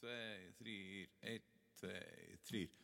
tveir, þrýr, einn, tveir, þrýr.